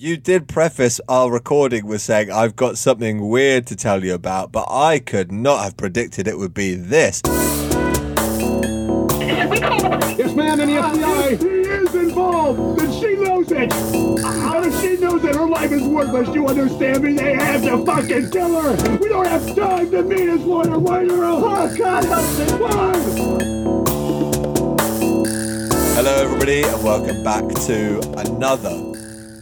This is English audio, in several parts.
You did preface our recording with saying, I've got something weird to tell you about, but I could not have predicted it would be this. This man in the ah, FBI, he is involved, and she knows it. And if she knows that her life is worthless, you understand me? They have to fucking kill her. We don't have time to meet his lawyer. Write her a oh, God help me. Hello, everybody, and welcome back to another.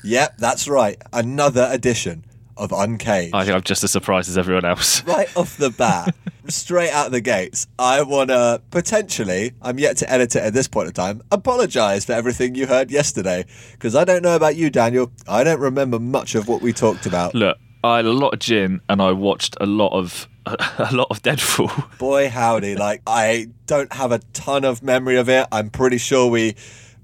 Yep, that's right, another edition of Uncaged. I think I'm just as surprised as everyone else. right off the bat, straight out of the gates, I want to potentially, I'm yet to edit it at this point in time, apologize for everything you heard yesterday. Because I don't know about you, Daniel. I don't remember much of what we talked about. Look, I had a lot of gin and I watched a lot of a lot of Deadfall. Boy, howdy! Like I don't have a ton of memory of it. I'm pretty sure we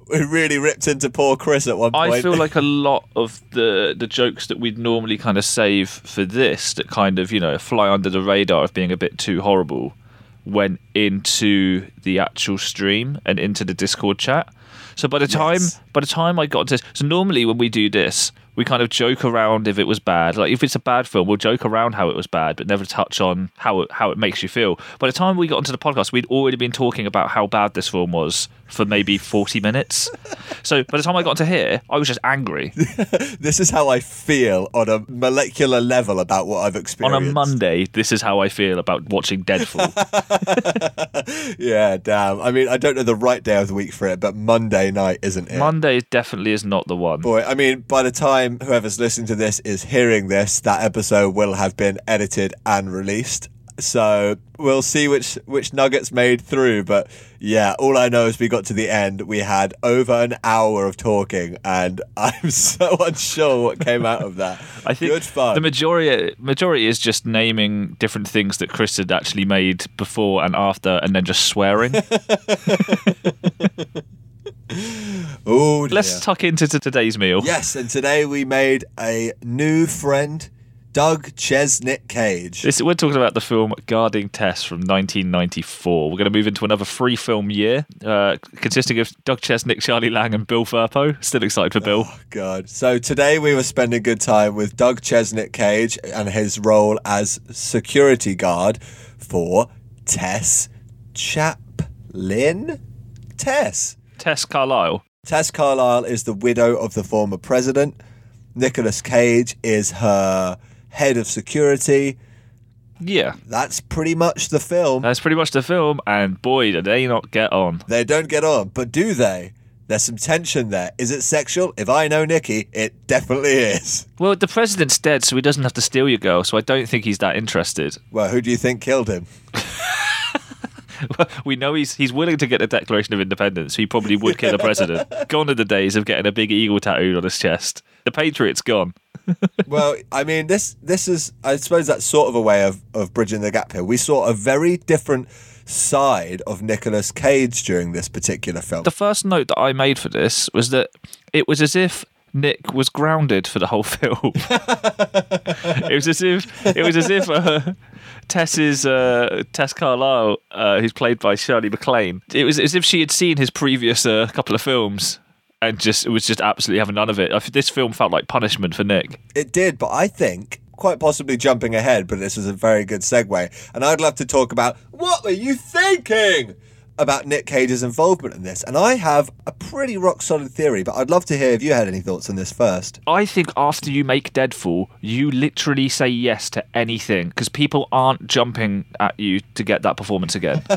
we really ripped into poor Chris at one point. I feel like a lot of the the jokes that we'd normally kind of save for this that kind of you know fly under the radar of being a bit too horrible went into the actual stream and into the Discord chat. So by the time Yes. by the time I got to so normally when we do this, we kind of joke around if it was bad. Like if it's a bad film, we'll joke around how it was bad, but never touch on how it, how it makes you feel. By the time we got onto the podcast, we'd already been talking about how bad this film was for maybe forty minutes. so by the time I got to here, I was just angry. this is how I feel on a molecular level about what I've experienced. on a Monday, this is how I feel about watching Deadfall. Yeah, damn. I mean, I don't know the right day of the week for it, but Monday night isn't it? Monday definitely is not the one. Boy, I mean, by the time whoever's listening to this is hearing this, that episode will have been edited and released. So we'll see which which nuggets made through. But yeah, all I know is we got to the end. We had over an hour of talking, and I'm so unsure what came out of that. I think good fun. the majority majority is just naming different things that Chris had actually made before and after, and then just swearing. oh, dear. Let's tuck into t- today's meal. yes, and today we made a new friend, Doug Chesnic Cage. This, we're talking about the film Guarding Tess from 1994. We're going to move into another free film year, uh, consisting of Doug Chesnic, Charlie Lang, and Bill Firpo. Still excited for Bill. God. So today we were spending good time with Doug Chesnic Cage and his role as security guard for Tess Chaplin. Tess. Tess Carlisle. Tess Carlisle is the widow of the former president. Nicolas Cage is her head of security. Yeah, That's pretty much the film. that's pretty much the film, and boy, did they not get on. They don't get on, but do they? There's some tension there. Is it sexual? If I know Nikki, it definitely is. Well, the president's dead, so he doesn't have to steal your girl, so I don't think he's that interested. Well, who do you think killed him? we know he's he's willing to get a Declaration of Independence. So he probably would kill the president. gone are the days of getting a big eagle tattooed on his chest. The Patriot's gone. well, I mean, this this is, I suppose, that's sort of a way of of bridging the gap here. We saw a very different side of Nicolas Cage during this particular film. The first note that I made for this was that it was as if Nick was grounded for the whole film. it was as if it was as if uh, Tess's uh, Tess Carlisle, uh, who's played by Shirley MacLaine, it was as if she had seen his previous uh, couple of films. And just it was just absolutely having none of it. This film felt like punishment for Nick. It did, but I think, quite possibly jumping ahead, but this is a very good segue. And I'd love to talk about what were you thinking about Nick Cage's involvement in this? And I have a pretty rock solid theory, but I'd love to hear if you had any thoughts on this first. I think after you make Deadfall, you literally say yes to anything because people aren't jumping at you to get that performance again.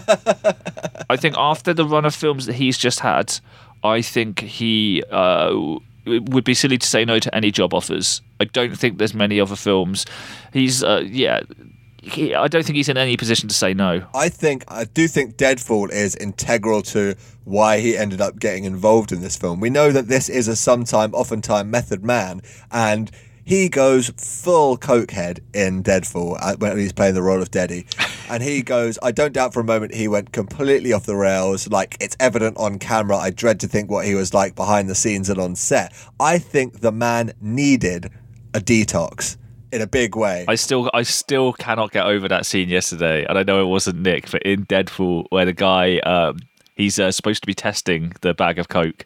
I think after the run of films that he's just had, I think he uh, it would be silly to say no to any job offers. I don't think there's many other films. He's uh, yeah. He, I don't think he's in any position to say no. I think I do think Deadfall is integral to why he ended up getting involved in this film. We know that this is a sometime, oftentimes method man, and he goes full cokehead in Deadfall uh, when he's playing the role of Deddy. And he goes, I don't doubt for a moment he went completely off the rails. Like it's evident on camera. I dread to think what he was like behind the scenes and on set. I think the man needed a detox in a big way. I still, I still cannot get over that scene yesterday, and I know it wasn't Nick, but in Deadfall, where the guy um, He's uh, supposed to be testing the bag of coke.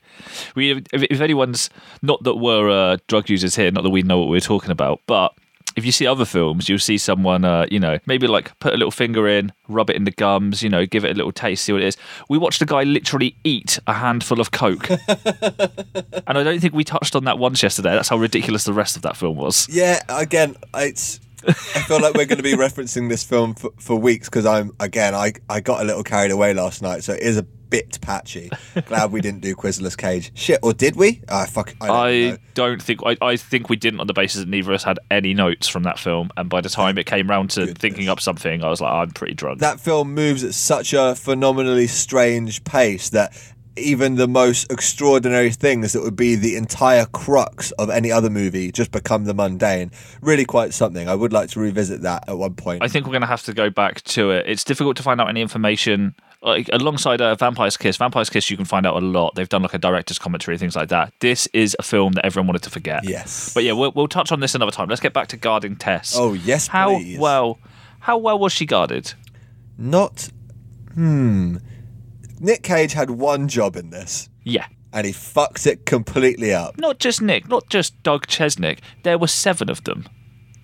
We, if, if anyone's not that we're uh, drug users here, not that we know what we're talking about, but if you see other films, you'll see someone, uh, you know, maybe like put a little finger in, rub it in the gums, you know, give it a little taste, see what it is. We watched a guy literally eat a handful of coke, and I don't think we touched on that once yesterday. That's how ridiculous the rest of that film was. Yeah, again, it's. I feel like we're going to be referencing this film for, for weeks because I'm again I I got a little carried away last night, so it is a bit patchy. Glad we didn't do Quizless Cage. Shit, or did we? Ah, fuck. I don't I don't think I, I think we didn't on the basis that neither of us had any notes from that film, and by the time it came round to Goodness. thinking up something, I was like, I'm pretty drunk. That film moves at such a phenomenally strange pace that even the most extraordinary things that would be the entire crux of any other movie just become the mundane. Really quite something. I would like to revisit that at one point. I think we're going to have to go back to it. It's difficult to find out any information. Like alongside uh, Vampire's Kiss, Vampire's Kiss, you can find out a lot. They've done like a director's commentary, things like that. This is a film that everyone wanted to forget. Yes. But yeah, we'll, we'll touch on this another time. Let's get back to guarding Tess. Oh, yes, How please. well? How well was she guarded? Not. Hmm. Nick Cage had one job in this, Yeah. and he fucks it completely up. Not just Nick, not just Doug Chesnic. There were seven of them.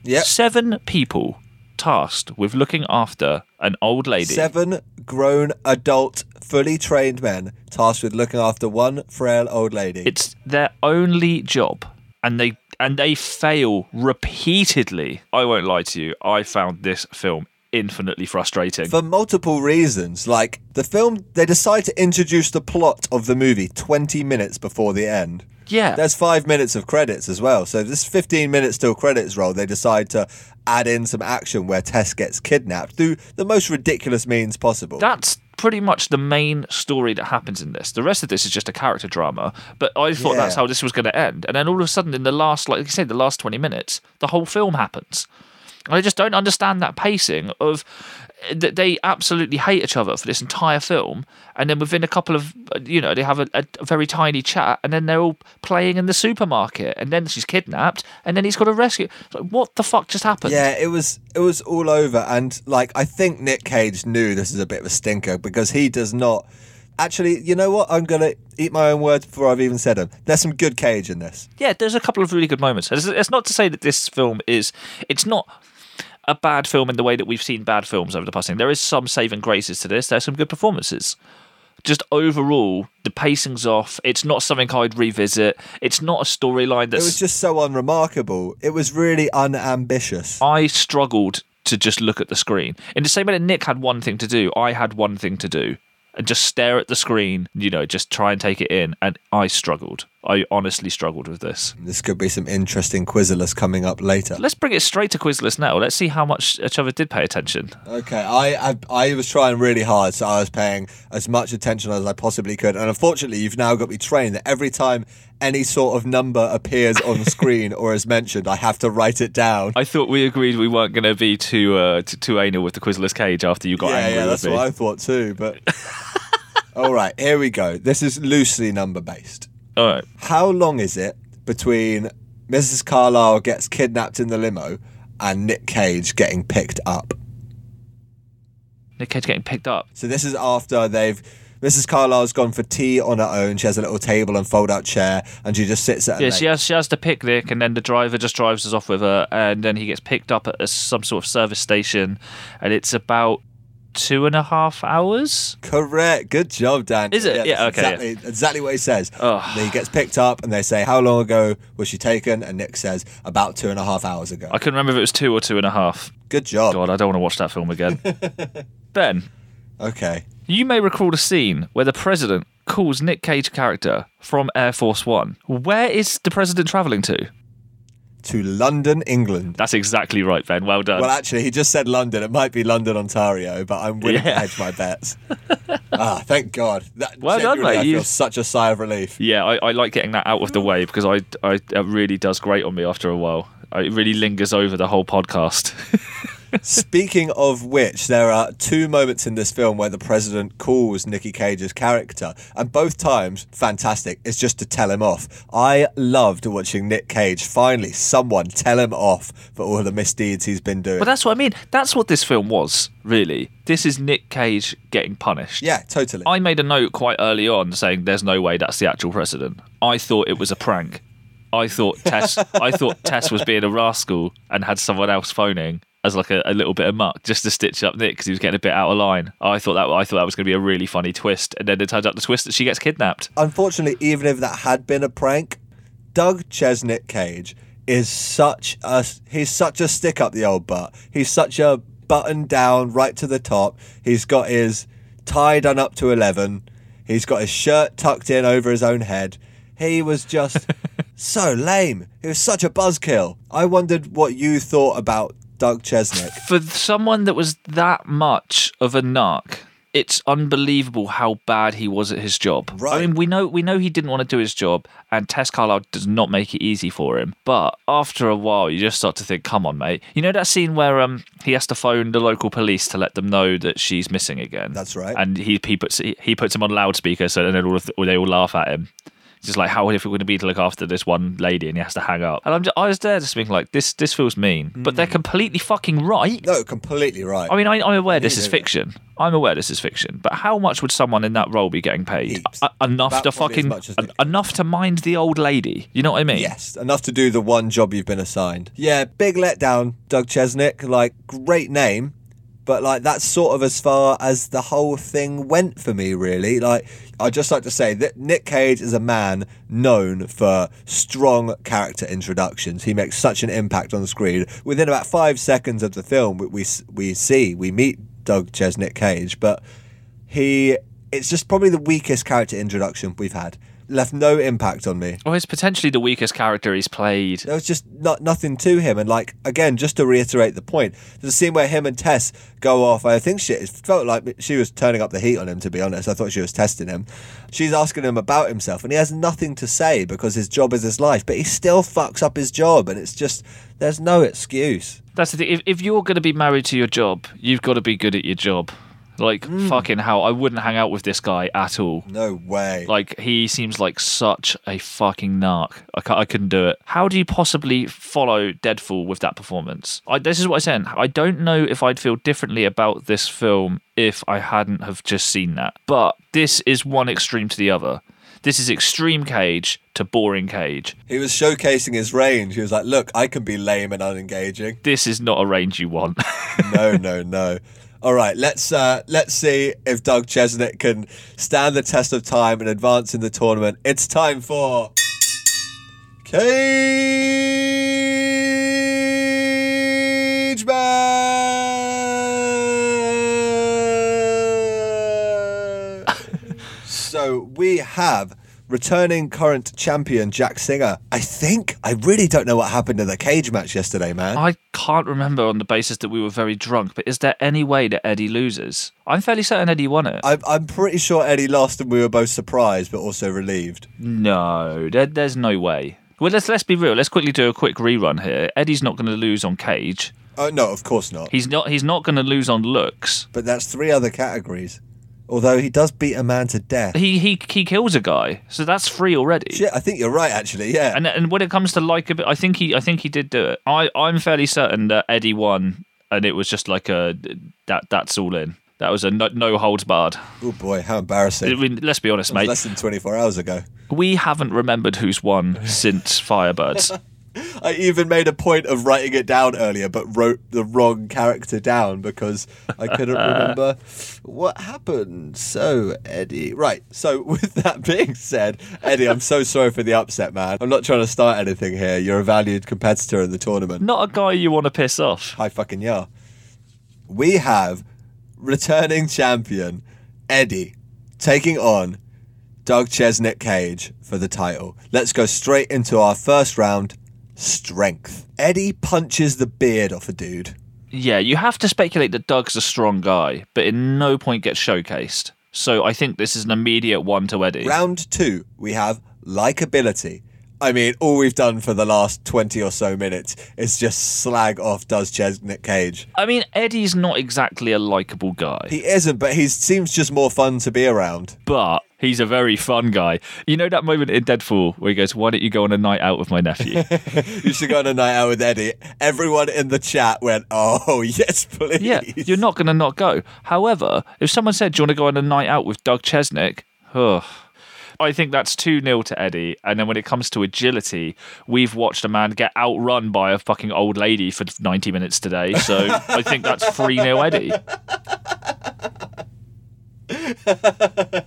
Yeah. Seven people tasked with looking after an old lady. Seven grown, adult, fully trained men tasked with looking after one frail old lady. It's their only job, and they and they fail repeatedly. I won't lie to you. I found this film infinitely frustrating. for multiple reasons. Like the film, they decide to introduce the plot of the movie 20 minutes before the end. yeah, There's five minutes of credits as well. So this 15 minutes till credits roll, they decide to add in some action where Tess gets kidnapped through the most ridiculous means possible. that's pretty much the main story that happens in this. The rest of this is just a character drama. But I thought Yeah. that's how this was going to end, and then all of a sudden, in the last, like you said, the last twenty minutes, the whole film happens. And I just don't understand that pacing of that they absolutely hate each other for this entire film, and then within a couple of you know they have a, a, very tiny chat, and then they're all playing in the supermarket, and then she's kidnapped, and then he's got to rescue. Like, what the fuck just happened? Yeah, it was it was all over, and like I think Nick Cage knew this is a bit of a stinker because he does not. Actually, you know what? I'm gonna eat my own words before I've even said them. There's some good Cage in this. yeah, there's a couple of really good moments. It's not to say that this film is. It's not a bad film in the way that we've seen bad films over the past. thing. There is some saving graces to this. There's some good performances. Just overall, the pacing's off. It's not something I'd revisit. It's not a storyline that's. It was just so unremarkable. It was really unambitious. I struggled to just look at the screen. In the same way that Nick had one thing to do, I had one thing to do. And just stare at the screen, you know, just try and take it in. And I struggled. I honestly struggled with this. This could be some interesting Quizlers coming up later. Let's bring it straight to Quizless now. Let's see how much each other did pay attention. Okay, I, I I was trying really hard, so I was paying as much attention as I possibly could. And unfortunately, you've now got me trained that every time any sort of number appears on the screen or is mentioned, I have to write it down. I thought we agreed we weren't going to be too, uh, too too anal with the Quizless cage after you got yeah, angry yeah, that's what I thought too. But all right, here we go. This is loosely number based. All right. How long is it between Mrs. Carlisle gets kidnapped in the limo and Nick Cage getting picked up? Nick Cage getting picked up. So this is after they've Mrs. Carlisle's gone for tea on her own. She has a little table and fold out chair, and she just sits at. Yeah, lake. she has she has the picnic, and then the driver just drives us off with her, and then he gets picked up at a, some sort of service station, and it's about two and a half hours. Correct. Good job, Dan. Is it? Yeah, that's okay, Exactly, exactly what he says. Oh. He gets picked up, and they say, "How long ago was she taken?" And Nick says, "About two and a half hours ago." I couldn't remember if it was two or two and a half. Good job. God, I don't want to watch that film again. ben, Okay. you may recall the scene where the president calls Nick Cage character from Air Force One. Where is the president traveling to? To London, England. That's exactly right, Ben. Well done. Well, actually, he just said London. It might be London, Ontario, but I'm willing Yeah. to hedge my bets. ah, thank God. That, Well done, mate. I feel You- such a sigh of relief. Yeah, I, I like getting that out of the way because I, I it really does great on me after a while. It really lingers over the whole podcast. Speaking of which, there are two moments in this film where the president calls Nicky Cage's character, and both times, fantastic. It's just to tell him off. I loved watching Nick Cage finally, someone tell him off for all the misdeeds he's been doing. But that's what I mean. That's what this film was, really. This is Nick Cage getting punished. yeah, totally. I made a note quite early on saying there's no way that's the actual president. I thought it was a prank. I thought Tess I thought Tess was being a rascal and had someone else phoning as like a, a little bit of muck just to stitch up Nick because he was getting a bit out of line. I thought that I thought that was going to be a really funny twist, and then it turns out the twist that she gets kidnapped. Unfortunately, even if that had been a prank, Doug Chesnic Cage is such a he's such a stick up the old butt. He's such a button down right to the top. He's got his tie done up to eleven. He's got his shirt tucked in over his own head. He was just so lame. He was such a buzzkill. I wondered what you thought about Doug Chesnic. For someone that was that much of a narc, it's unbelievable how bad he was at his job. Right. I mean, we know we know he didn't want to do his job, and Tess Carlisle does not make it easy for him. But after a while, you just start to think, "Come on, mate." You know that scene where um he has to phone the local police to let them know that she's missing again. That's right. And he he puts he, puts him on loudspeaker, so then all they all laugh at him. It's just like how difficult would it be to look after this one lady, and he has to hang up. And I'm just, I was there just being like, this this feels mean, but Hmm. they're completely fucking right. No, completely right. I mean, I, I'm aware this is neither. fiction. I'm aware this is fiction, but how much would someone in that role be getting paid? A- enough About to probably as fucking much as en- enough to mind the old lady. You know what I mean? Yes, enough to do the one job you've been assigned. Yeah, big letdown, Doug Chesnic. Like, great name, but like that's sort of as far as the whole thing went for me, really. Like, I'd just like to say that Nick Cage is a man known for strong character introductions. He makes such an impact on screen. Within about five seconds of the film, we we, we see we meet Doug Chesnic Cage, but he it's just probably the weakest character introduction we've had. Left no impact on me. Well, he's potentially the weakest character he's played. There was just not nothing to him, and like again, just to reiterate the point, there's a scene where him and Tess go off. I think she it felt like she was turning up the heat on him. To be honest, I thought she was testing him. She's asking him about himself, and he has nothing to say because his job is his life. But he still fucks up his job, and it's just there's no excuse. That's the thing. If, if you're going to be married to your job, you've got to be good at your job. Like Hmm. fucking hell, I wouldn't hang out with this guy at all. No way. Like he seems like such a fucking narc. I, I couldn't do it. How do you possibly follow Deadfall with that performance? I, this is what I'm saying. I don't know if I'd feel differently about this film if I hadn't have just seen that. But this is one extreme to the other. This is extreme Cage to boring Cage. he was showcasing his range. He was like, "Look, I can be lame and unengaging." This is not a range you want. no, no, no. All right, let's uh, let's see if Doug Chesnic can stand the test of time and advance in the tournament. It's time for Cage Man. so we have returning current champion Jack Singer. I think I really don't know what happened in the cage match yesterday, man. I can't remember on the basis that we were very drunk, but is there any way that Eddie loses? I'm fairly certain Eddie won it. I'm, I'm pretty sure Eddie lost and we were both surprised but also relieved. No, there, there's no way. Well, let's let's be real. Let's quickly do a quick rerun here. Eddie's not going to lose on Cage. Oh, no, of course not. He's not. He's not going to lose on looks. But that's three other categories. Although he does beat a man to death. He he he kills a guy, so that's free already. Shit, I think you're right, actually, yeah. And and when it comes to like a bit, I think he I think he did do it. I I'm fairly certain that Eddie won, and it was just like a that that's all in. That was a no, no holds barred. oh boy, how embarrassing. I mean, let's be honest, mate. less than 24 hours ago. We haven't remembered who's won since Firebirds. I even made a point of writing it down earlier, but wrote the wrong character down because I couldn't remember what happened. So, Eddie. Right. So, with that being said, Eddie, I'm so sorry for the upset, man. I'm not trying to start anything here. You're a valued competitor in the tournament. Not a guy you want to piss off. Hi, fucking yeah. We have returning champion Eddie taking on Doug Chesnic Cage for the title. Let's go straight into our first round strength. Eddie punches the beard off a dude. Yeah, you have to speculate that Doug's a strong guy, but in no point gets showcased. So I think this is an immediate one to Eddie. Round two, we have likability. I mean, all we've done for the last 20 or so minutes is just slag off Doug Chesnic Cage. I mean, Eddie's not exactly a likable guy, He isn't, but he seems just more fun to be around. but he's a very fun guy. You know that moment in Deadfall where he goes, "Why don't you go on a night out with my nephew?" You should go on a night out with Eddie. Everyone in the chat went, "Oh yes, please." yeah, you're not going to not go. However, if someone said, "Do you want to go on a night out with Doug Chesnic?" Ugh. I think that's 2 0 to Eddie. And then when it comes to agility, we've watched a man get outrun by a fucking old lady for 90 minutes today. So I think that's 3 0 Eddie.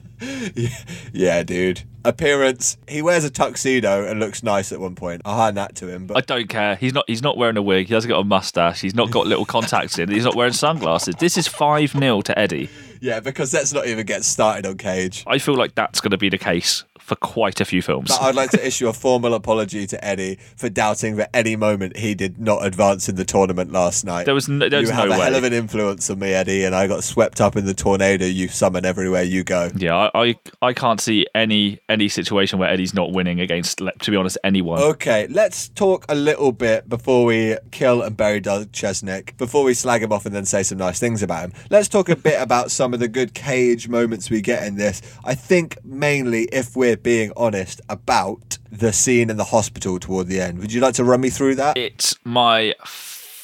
Yeah, dude. Appearance. He wears a tuxedo and looks nice at one point. I'll hand that to him. But I don't care. He's not. He's not wearing a wig. He hasn't got a mustache. He's not got little contacts in. He's not wearing sunglasses. This is five 0 to Eddie. yeah, because let's not even get started on Cage. I feel like that's going to be the case for quite a few films. But I'd like to issue a formal apology to Eddie for doubting that any moment he did not advance in the tournament last night. There was no- there was you have no a hell of an influence on me, Eddie, and I got swept up in the tornado you summon everywhere you go. Yeah, I, I I can't see any any situation where Eddie's not winning against, to be honest, anyone. Okay, let's talk a little bit before we kill and bury Doug Chesnic, before we slag him off and then say some nice things about him. Let's talk a bit about some of the good cage moments we get in this. I think mainly, if we're being honest, about the scene in the hospital toward the end. Would you like to run me through that? It's my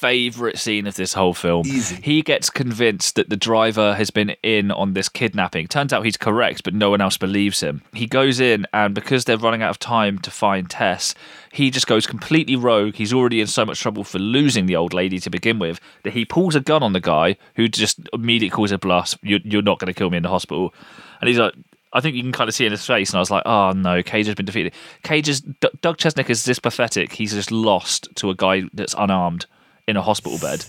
favorite scene of this whole film. Easy. He gets convinced that the driver has been in on this kidnapping. Turns out he's correct, but no one else believes him. He goes in, and because they're running out of time to find Tess, he just goes completely rogue. He's already in so much trouble for losing the old lady to begin with that he pulls a gun on the guy who just immediately calls a bluff. You're, you're not going to kill me in the hospital. And he's like, I think you can kind of see in his face, and I was like, "Oh no, Cage has been defeated." Cage is D- Doug Chesnic is this pathetic. He's just lost to a guy that's unarmed in a hospital bed,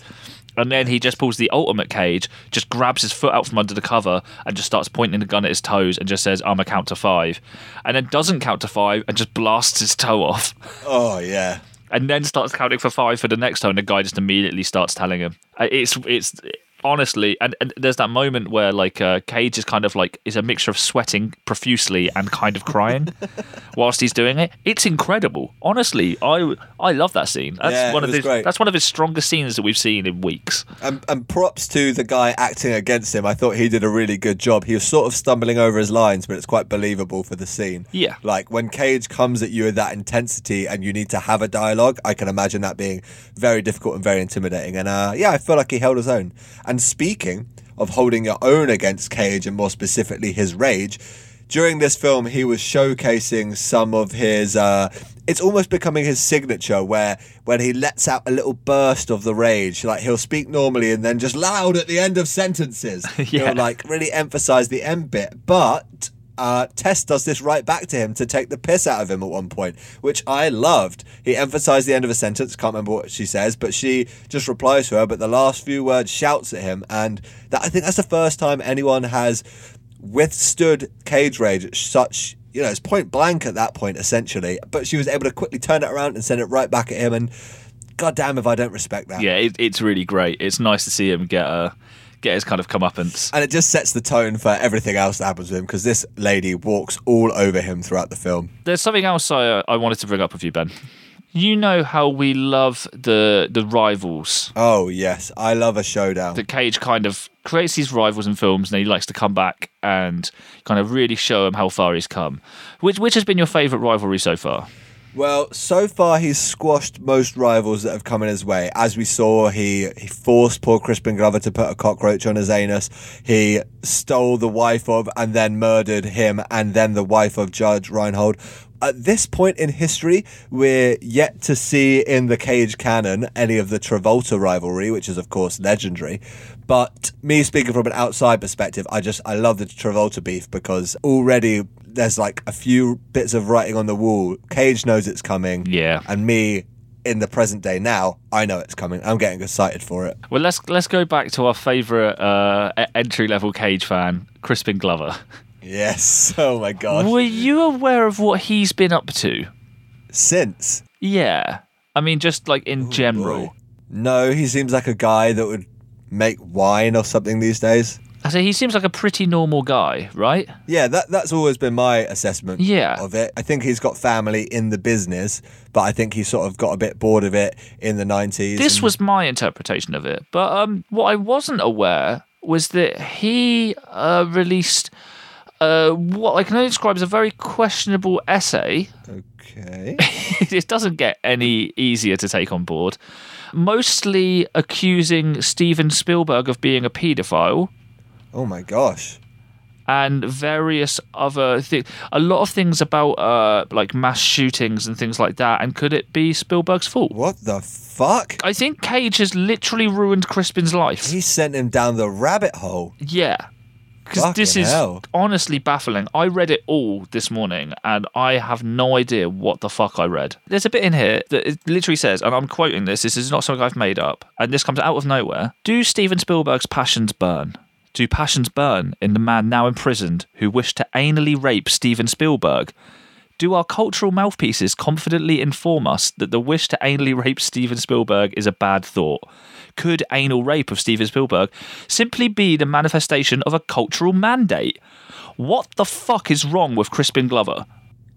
and then he just pulls the ultimate Cage, just grabs his foot out from under the cover, and just starts pointing the gun at his toes, and just says, "I'm a count to five. and then doesn't count to five, and just blasts his toe off, Oh, yeah. and then starts counting for five for the next toe, and the guy just immediately starts telling him. Uh, It's it's honestly, and, and there's that moment where like uh, Cage is kind of like is a mixture of sweating profusely and kind of crying whilst he's doing it. It's incredible. Honestly, I I love that scene. That's Yeah, one of his great. that's one of his strongest scenes that we've seen in weeks. And, and props to the guy acting against him. I thought he did a really good job. He was sort of stumbling over his lines, but it's quite believable for the scene. Yeah. Like when Cage comes at you with that intensity and you need to have a dialogue, I can imagine that being very difficult and very intimidating. And uh, yeah, I feel like he held his own. And speaking of holding your own against Cage and more specifically his rage, during this film he was showcasing some of his uh it's almost becoming his signature where when he lets out a little burst of the rage like he'll speak normally and then just loud at the end of sentences Yeah. he'll like really emphasize the end bit but uh, Tess does this right back to him to take the piss out of him at one point, which I loved. He emphasized the end of a sentence, can't remember what she says, but she just replies to her, but the last few words shouts at him. And that I think that's the first time anyone has withstood cage rage such you know it's point blank at that point essentially but she was able to quickly turn it around and send it right back at him and god damn if i don't respect that Yeah, it, it's really great. It's nice to see him get a get his kind of comeuppance. and it just sets the tone for everything else that happens with him because this lady walks all over him throughout the film There's something else I uh, I wanted to bring up with you, Ben. You know how we love the the rivals. oh yes i love a showdown The Cage kind of creates these rivals in films, and he likes to come back and kind of really show him how far he's come. Which which has been your favourite rivalry so far? Well, so far he's squashed most rivals that have come in his way. As we saw, he, he forced poor Crispin Glover to put a cockroach on his anus. He stole the wife of and then murdered him and then the wife of Judge Reinhold. At this point in history, we're yet to see in the Cage canon any of the Travolta rivalry, which is of course legendary. But me speaking from an outside perspective, I just I love the Travolta beef because already there's like a few bits of writing on the wall. Cage knows it's coming. Yeah. And me in the present day now, I know it's coming. I'm getting excited for it. Well, let's let's go back to our favourite uh, entry level Cage fan, Crispin Glover. Yes. Oh my god. Were you aware of what he's been up to? Since. Yeah, I mean, just like in general. boy. No, he seems like a guy that would make wine or something these days. So he seems like a pretty normal guy, right? Yeah, that that's always been my assessment Yeah. of it. I think he's got family in the business, but I think he sort of got a bit bored of it in the 90s. This and- was my interpretation of it. But um, what I wasn't aware was that he uh, released uh, what I can only describe as a very questionable essay. Okay. it doesn't get any easier to take on board. Mostly accusing Steven Spielberg of being a paedophile oh my gosh. and various other things. A lot of things about uh, like mass shootings and things like that. And could it be Spielberg's fault? What the fuck? I think Cage has literally ruined Crispin's life. He sent him down the rabbit hole. Yeah. Because this is hell. honestly baffling. I read it all this morning and I have no idea what the fuck I read. There's a bit in here that it literally says, and I'm quoting this, this is not something I've made up, and this comes out of nowhere. Do Steven Spielberg's passions burn? Do passions burn in the man now imprisoned who wished to anally rape Steven Spielberg? Do our cultural mouthpieces confidently inform us that the wish to anally rape Steven Spielberg is a bad thought? Could anal rape of Steven Spielberg simply be the manifestation of a cultural mandate? What the fuck is wrong with Crispin Glover?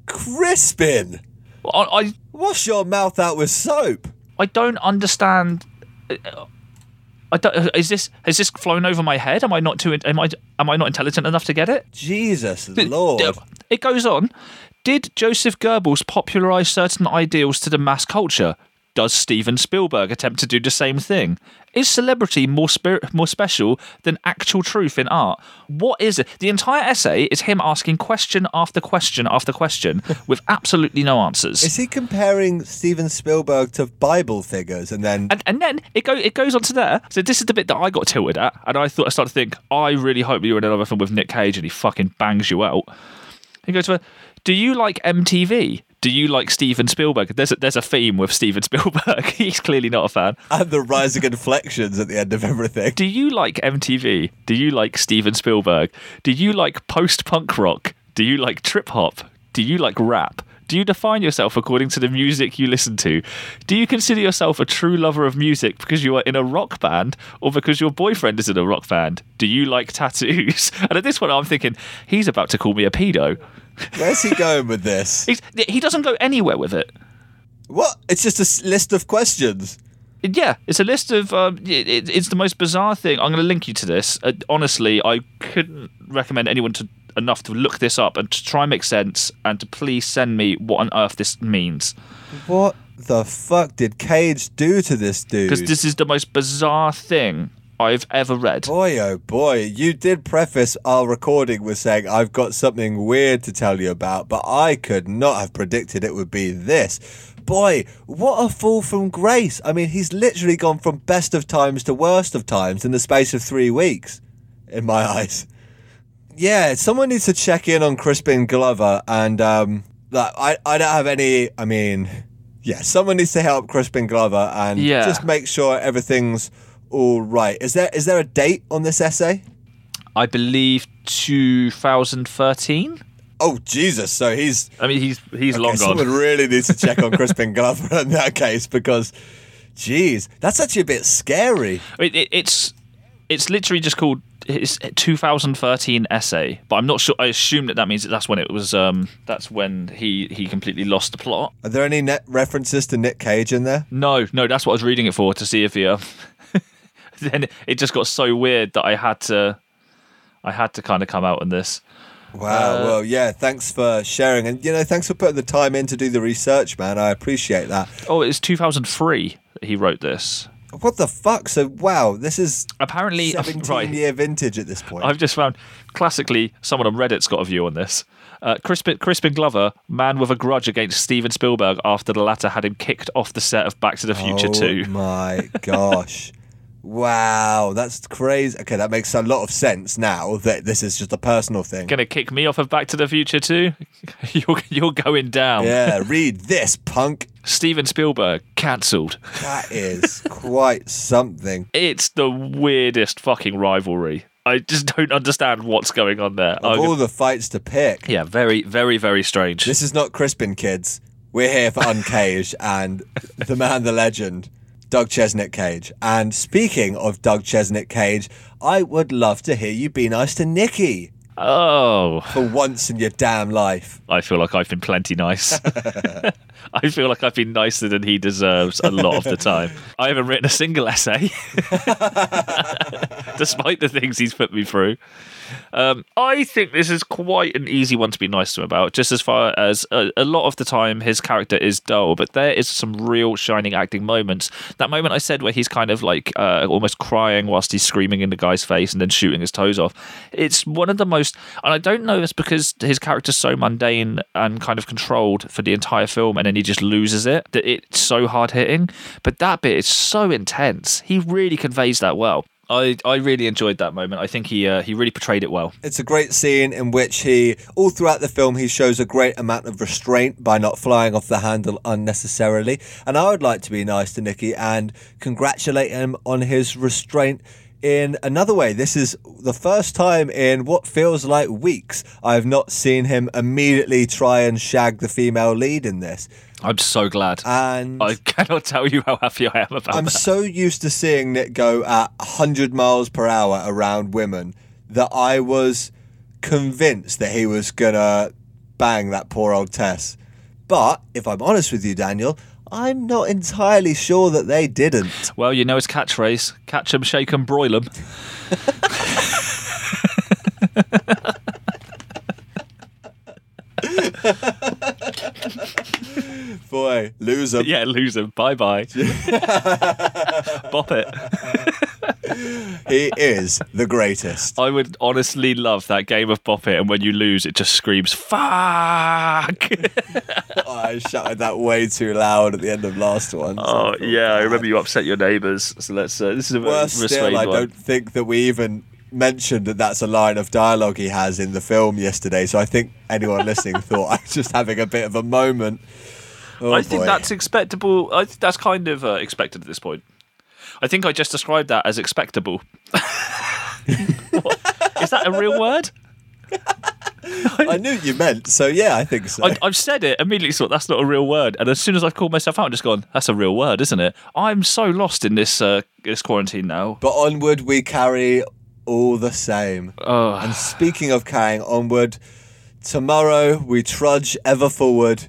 Crispin! I, I, Wash your mouth out with soap. I don't understand. Uh, I don't, uh, is this has this flown over my head? Am I not too? Am I am I not intelligent enough to get it? Jesus Lord. It goes on. Did Joseph Goebbels popularize certain ideals to the mass culture? Does Steven Spielberg attempt to do the same thing? Is celebrity more spirit, more special than actual truth in art? What is it? The entire essay is him asking question after question after question with absolutely no answers. Is he comparing Steven Spielberg to Bible figures and then and, and then it go it goes on to there. So this is the bit that I got tilted at, and I thought I started to think, I really hope you're in another film with Nick Cage and he fucking bangs you out. He goes for, do you like MTV? Do you like Steven Spielberg? There's a, there's a theme with Steven Spielberg. He's clearly not a fan. and the rising inflections at the end of everything? Do you like MTV? Do you like Steven Spielberg? Do you like post punk rock? Do you like trip hop? Do you like rap? Do you define yourself according to the music you listen to? Do you consider yourself a true lover of music because you are in a rock band or because your boyfriend is in a rock band? Do you like tattoos? And at this point, I'm thinking, he's about to call me a pedo. Where's he going with this? He's, he doesn't go anywhere with it. What? It's just a list of questions. Yeah, it's a list of. Um, it, it- it's the most bizarre thing. I'm going to link you to this. Uh, honestly, I couldn't recommend anyone to enough to look this up and to try and make sense and to please send me what on earth this means What the fuck did Cage do to this dude? because this is the most bizarre thing I've ever read. Boy, oh boy, you did preface our recording with saying, I've got something weird to tell you about, but I could not have predicted it would be this. Boy, what a fall from grace. I mean, he's literally gone from best of times to worst of times in the space of three weeks, in my eyes. Yeah, someone needs to check in on Crispin Glover, and um, like, I, I don't have any, I mean, yeah, someone needs to help Crispin Glover and Yeah. just make sure everything's all right. Is there is there a date on this essay? I believe 2013. Oh Jesus! So he's I mean, he's he's okay, long gone. someone really needs to check on Crispin Glover in that case because, geez, that's actually a bit scary. It, it, it's it's literally just called his 2013 essay, but I'm not sure. I assume that that means that that's when it was. Um, that's when he he completely lost the plot. Are there any net references to Nick Cage in there? No, no, that's what I was reading it for to see if he. Uh, then it just got so weird that I had to, I had to kind of come out on this. Wow. Uh, well, yeah. Thanks for sharing, and you know, thanks for putting the time in to do the research, man. I appreciate that. Oh, it's 2003 that he wrote this. What the fuck? So wow, this is Apparently, seventeen right. year vintage at this point. I've just found classically someone on Reddit's got a view on this. Uh, Crispin, Crispin Glover, man with a grudge against Steven Spielberg after the latter had him kicked off the set of Back to the Future oh 2. my gosh. Wow, that's crazy. Okay, that makes a lot of sense now that this is just a personal thing. Gonna kick me off of Back to the Future too? you're, you're going down. Yeah, read this, punk. Steven Spielberg, cancelled. That is quite something. It's the weirdest fucking rivalry. I just don't understand what's going on there. Of I'm all the fights to pick, yeah, very, very, very strange. this is not Crispin, kids. We're here for Uncaged and the man, the legend, Doug Chesnic Cage. And speaking of Doug Chesnic Cage, I would love to hear you be nice to Nikki Oh, for once in your damn life. I feel like I've been plenty nice. I feel like I've been nicer than he deserves a lot of the time. I haven't written a single essay, despite the things he's put me through. Um, I think this is quite an easy one to be nice to him about, just as far as a, a lot of the time his character is dull, but there is some real shining acting moments. That moment I said where he's kind of like uh, almost crying whilst he's screaming in the guy's face and then shooting his toes off. It's one of the most, and I don't know this because his character's so mundane and kind of controlled for the entire film, and then he just loses it that it's so hard hitting. But that bit is so intense. He really conveys that well. I, I really enjoyed that moment. I think he uh, he really portrayed it well. It's a great scene in which he, all throughout the film, he shows a great amount of restraint by not flying off the handle unnecessarily. And I would like to be nice to Nicky and congratulate him on his restraint in another way. This is the first time in what feels like weeks I have not seen him immediately try and shag the female lead in this. I'm so glad. And I cannot tell you how happy I am about it. I'm that. so used to seeing Nick go at 100 miles per hour around women that I was convinced that he was gonna bang that poor old Tess. But if I'm honest with you, Daniel, I'm not entirely sure that they didn't. Well, you know his catchphrase: "Catch 'em, shake 'em, broil 'em." Boy, loser. Yeah, lose 'em. Bye bye. Bop it. He is the greatest. I would honestly love that game of Bop It, and when you lose, it just screams "fuck." I shouted that way too loud at the end of last one. so oh yeah, I remember you upset your neighbours. So let's. Uh, this is a very Worse still, I one. don't think that we even mentioned that that's a line of dialogue he has in the film yesterday. So I think anyone listening thought I was just having a bit of a moment. Oh, I think that's expectable. I think that's kind of uh, expected at this point. I think I just described that as expectable. Is that a real word? I knew what you meant. So yeah, I think so. I, I've said it immediately. Thought that's not a real word, and as soon as I've called myself out, I'm just gone. That's a real word, isn't it? I'm so lost in this uh, this quarantine now. but onward we carry all the same. Oh, And speaking of carrying onward, tomorrow we trudge ever forward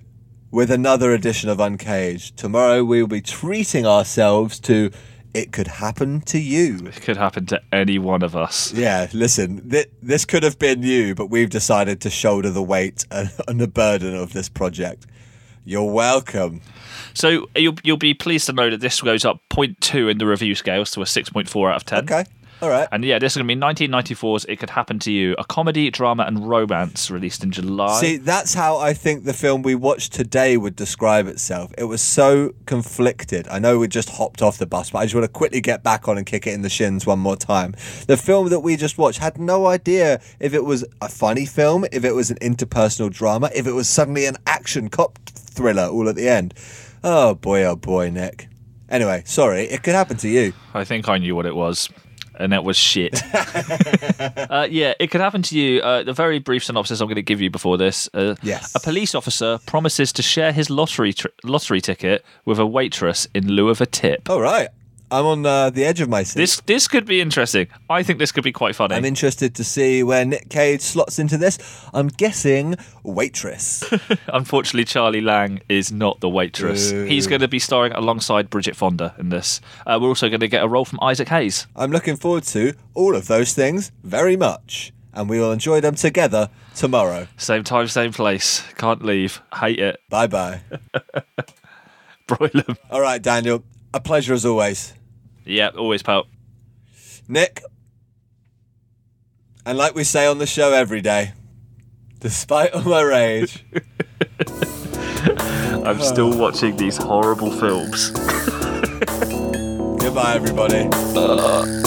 with another edition of Uncaged. Tomorrow we will be treating ourselves to It Could Happen to You. it could happen to any one of us. Yeah, listen, th- this could have been you, but we've decided to shoulder the weight and, and the burden of this project. You're welcome. So you'll you'll be pleased to know that this goes up 0.2 in the review scales to a 6.4 out of 10. Okay, all right. And yeah, this is going to be 1994's It Could Happen to You, a comedy, drama, and romance released in July. See, that's how I think the film we watched today would describe itself. It was so conflicted. I know we just hopped off the bus, but I just want to quickly get back on and kick it in the shins one more time. The film that we just watched had no idea if it was a funny film, if it was an interpersonal drama, if it was suddenly an action cop thriller all at the end. Oh boy, oh boy, Nick. Anyway, sorry, it could happen to you. I think I knew what it was. And that was shit. uh, yeah, it could happen to you. Uh, the very brief synopsis I'm going to give you before this. Uh, Yes. A police officer promises to share his lottery tr- lottery ticket with a waitress in lieu of a tip. All right. I'm on uh, the edge of my seat. This this could be interesting. I think this could be quite funny. I'm interested to see where Nick Cage slots into this. I'm guessing waitress. Unfortunately, Charlie Lang is not the waitress. Boo. He's going to be starring alongside Bridget Fonda in this. Uh, we're also going to get a role from Isaac Hayes. I'm looking forward to all of those things very much, and we will enjoy them together tomorrow. Same time, same place. Can't leave. Hate it. Bye bye. Broil 'em. all right, Daniel. A pleasure as always. Yeah, always, pal. Nick. And like we say on the show every day, despite all my rage, I'm still watching these horrible films. goodbye, everybody. Uh.